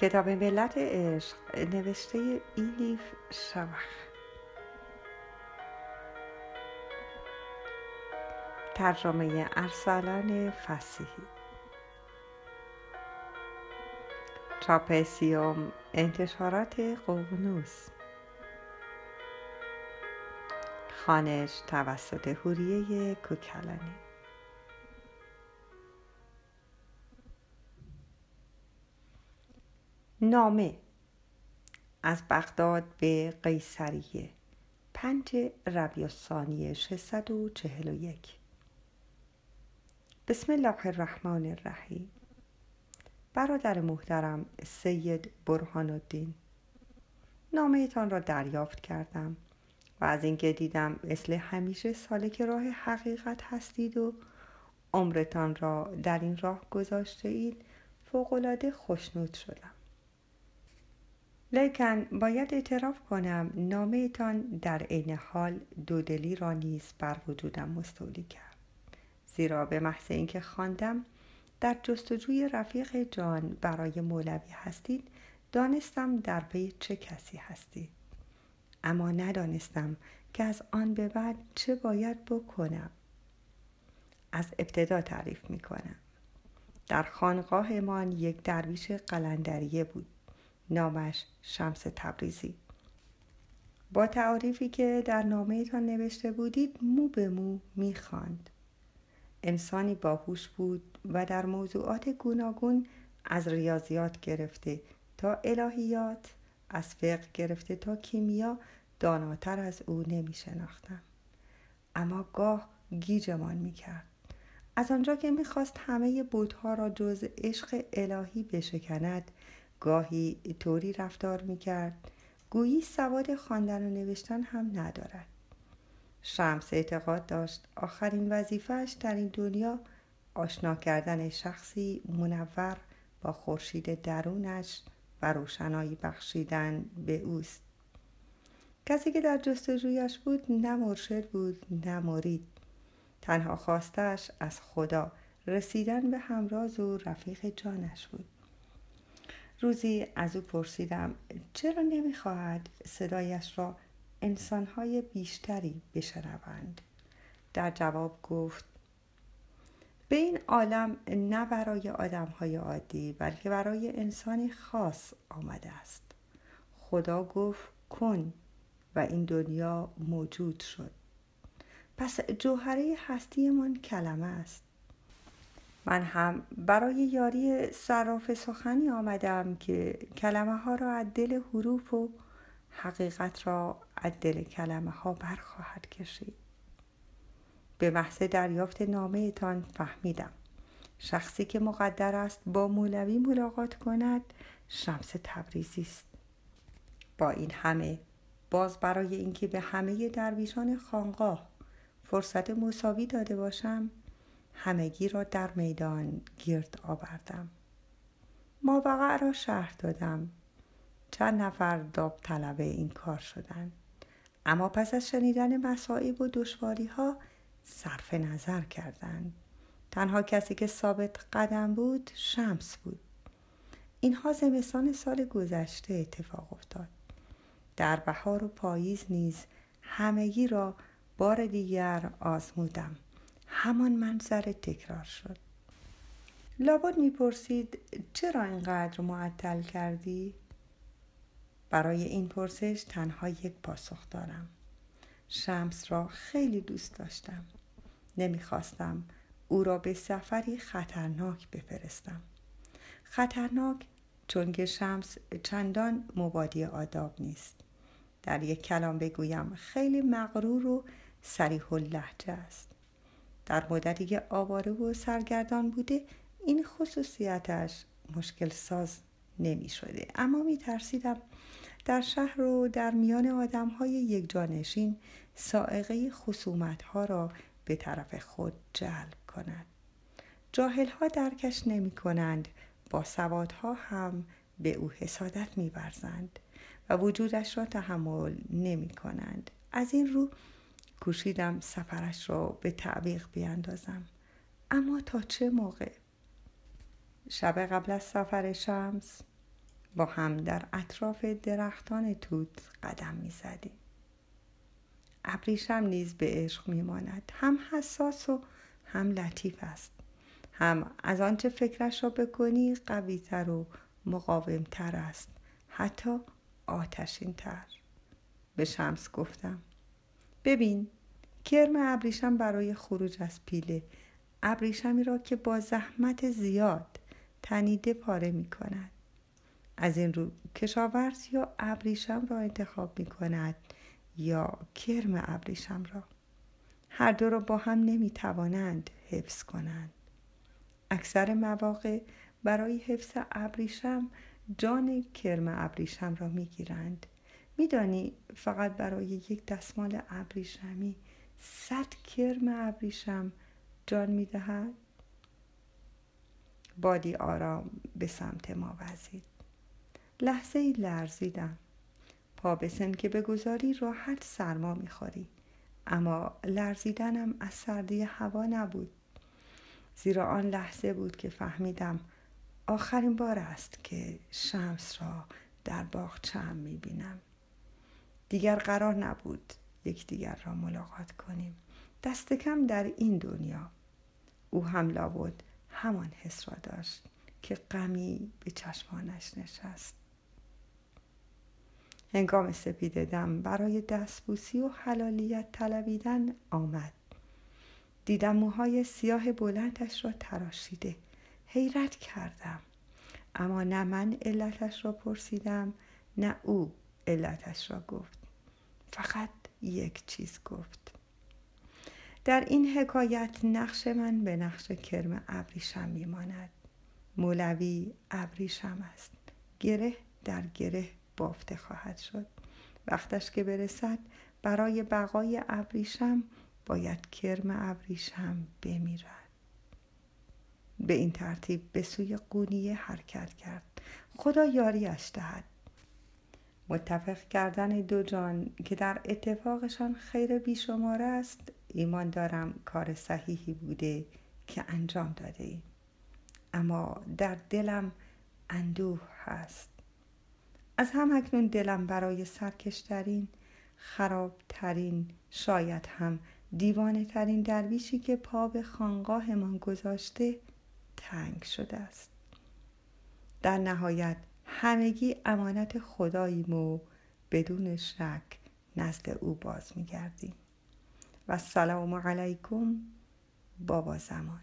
کتاب ملت عشق نوشته ایلیف شوخ. ترجمه ارسلان فسیحی. چاپ سیوم انتشارات قوغنوس خانش توسط هوریه کوکلانی. نامه از بغداد به قیصریه. پنج ربیع الثانی 641 بسم الله الرحمن الرحیم. برادر محترم سید برهان الدین. نامه تان را دریافت کردم و از اینکه دیدم مثل همیشه سالک راه حقیقت هستید و عمرتان را در این راه گذاشته اید فوقالعاده خوشنود شدم. لیکن باید اعتراف کنم نامه تان در عین حال دودلی را نیز بر وجودم مستولی کرد. زیرا به محض اینکه خواندم در جستجوی رفیق جان برای مولوی هستید دانستم در پی چه کسی هستید. اما ندانستم که از آن به بعد چه باید بکنم. از ابتدا تعریف می کنم در خانقاهمان یک درویش قلندریه بود. نامش شمس تبریزی با تعاریفی که در نامه تان نوشته بودید مو به مو می‌خواند انسانی باهوش بود و در موضوعات گوناگون از ریاضیات گرفته تا الهیات از فقه گرفته تا کیمیا داناتر از او نمی شناختم. اما گاه گیجمان می کرد. از آنجا که می‌خواست همه بودها را جز عشق الهی بشکند گاهی طوری رفتار می‌کرد. گویی سواد خواندن و نوشتن هم ندارد. شمس اعتقاد داشت آخرین وظیفهش در این دنیا آشنا کردن شخصی منور با خورشید درونش و روشنایی بخشیدن به اوست. کسی که در جستجویش بود نه مرشد بود نه مرید. تنها خواستش از خدا رسیدن به همراز و رفیق جانش بود. روزی از او پرسیدم چرا نمی‌خواهد صدایش را انسانهای بیشتری بشنوند؟ در جواب گفت به این عالم نه برای آدمهای عادی بلکه برای انسانی خاص آمده است. خدا گفت کن و این دنیا موجود شد. پس جوهره هستیمان کلمه است. من هم برای یاری صراف سخنی آمدم که کلمه ها را از دل حروف و حقیقت را از دل کلمه ها برخواهد کشید. به محض دریافت نامه تان فهمیدم. شخصی که مقدر است با مولوی ملاقات کند شمس تبریزی است. با این همه باز برای اینکه به همه درویشان خانقاه فرصت مساوی داده باشم همگی را در میدان گرد آوردم. ماوقع را شهر دادم. چند نفر داب طلبه این کار شدند اما پس از شنیدن مسائب و دشواری ها صرف نظر کردند. تنها کسی که ثابت قدم بود شمس بود. اینها زمستان سال گذشته اتفاق افتاد. در بهار و پاییز نیز همگی را بار دیگر آزمودم. همان منظر تکرار شد. لابد می‌پرسید چرا اینقدر معطل کردی؟ برای این پرسش تنها یک پاسخ دارم. شمس را خیلی دوست داشتم. نمی‌خواستم او را به سفری خطرناک بفرستم. خطرناک چون که شمس چندان مبادی آداب نیست. در یک کلام بگویم خیلی مغرور و سریح لحجه است. در مدتی که آواره و سرگردان بوده این خصوصیتش مشکل ساز نمی شده اما می ترسیدم در شهر و در میان آدم های یک جانشین سائقه خصومت ها را به طرف خود جلب کند. جاهل ها درکش نمی کنند با سوادها هم به او حسادت می و وجودش را تحمل نمی کنند از این رو کوشیدم سفرش را به تعویق بیاندازم اما تا چه موقع شب قبل از سفر شمس با هم در اطراف درختان توت قدم می زدیم. ابریشم نیز به عشق می ماند. هم حساس و هم لطیف است. هم از آنچه فکرش را بکنی قویتر و مقاومتر است. حتی آتشین تر. به شمس گفتم ببین کرم ابریشم برای خروج از پیله. ابریشمی را که با زحمت زیاد تنیده پاره می کند از این رو کشاورز یا ابریشم را انتخاب می کند یا کرم ابریشم را. هر دو را با هم نمی توانند حفظ کنند. اکثر مواقع برای حفظ ابریشم جان کرم ابریشم را می گیرند میدانی فقط برای یک دستمال ابریشمی صد کرم ابریشم جان می‌دهد؟ بادی آرام به سمت ما وزید. لحظه ای لرزیدم. پا بسن که بگذاری راحت سرما می‌خوری. اما لرزیدنم از سردی هوا نبود. زیرا آن لحظه بود که فهمیدم آخرین بار است که شمس را در باغچه‌ام می‌بینم. دیگر قرار نبود یکدیگر را ملاقات کنیم. دست کم در این دنیا. او هم لابد همان حس را داشت که غمی به چشمانش نشست. هنگام سپید دم برای دستبوسی و حلالیت طلبیدن آمد. دیدم موهای سیاه بلندش را تراشیده. حیرت کردم. اما نه من علتش را پرسیدم نه او علتش را گفت. فقط یک چیز گفت. در این حکایت نقش من به نقش کرم ابریشم میماند. مولوی ابریشم است. گره در گره بافته خواهد شد. وقتش که برسد برای بقای ابریشم باید کرم ابریشم بمیرد. به این ترتیب به سوی قونیه حرکت کرد. خدا یاریش دهد. متفق کردن دو جان که در اتفاقشان خیر بیشمار است ایمان دارم کار صحیحی بوده که انجام داده. اما در دلم اندوه هست از هم اکنون دلم برای سرکشترین خرابترین شاید هم دیوانه ترین درویشی که پا به خانقاهمان گذاشته تنگ شده است در نهایت همگی امانت خداییم و بدون شک نزد او باز میگردیم. و السلام علیکم بابا زمان.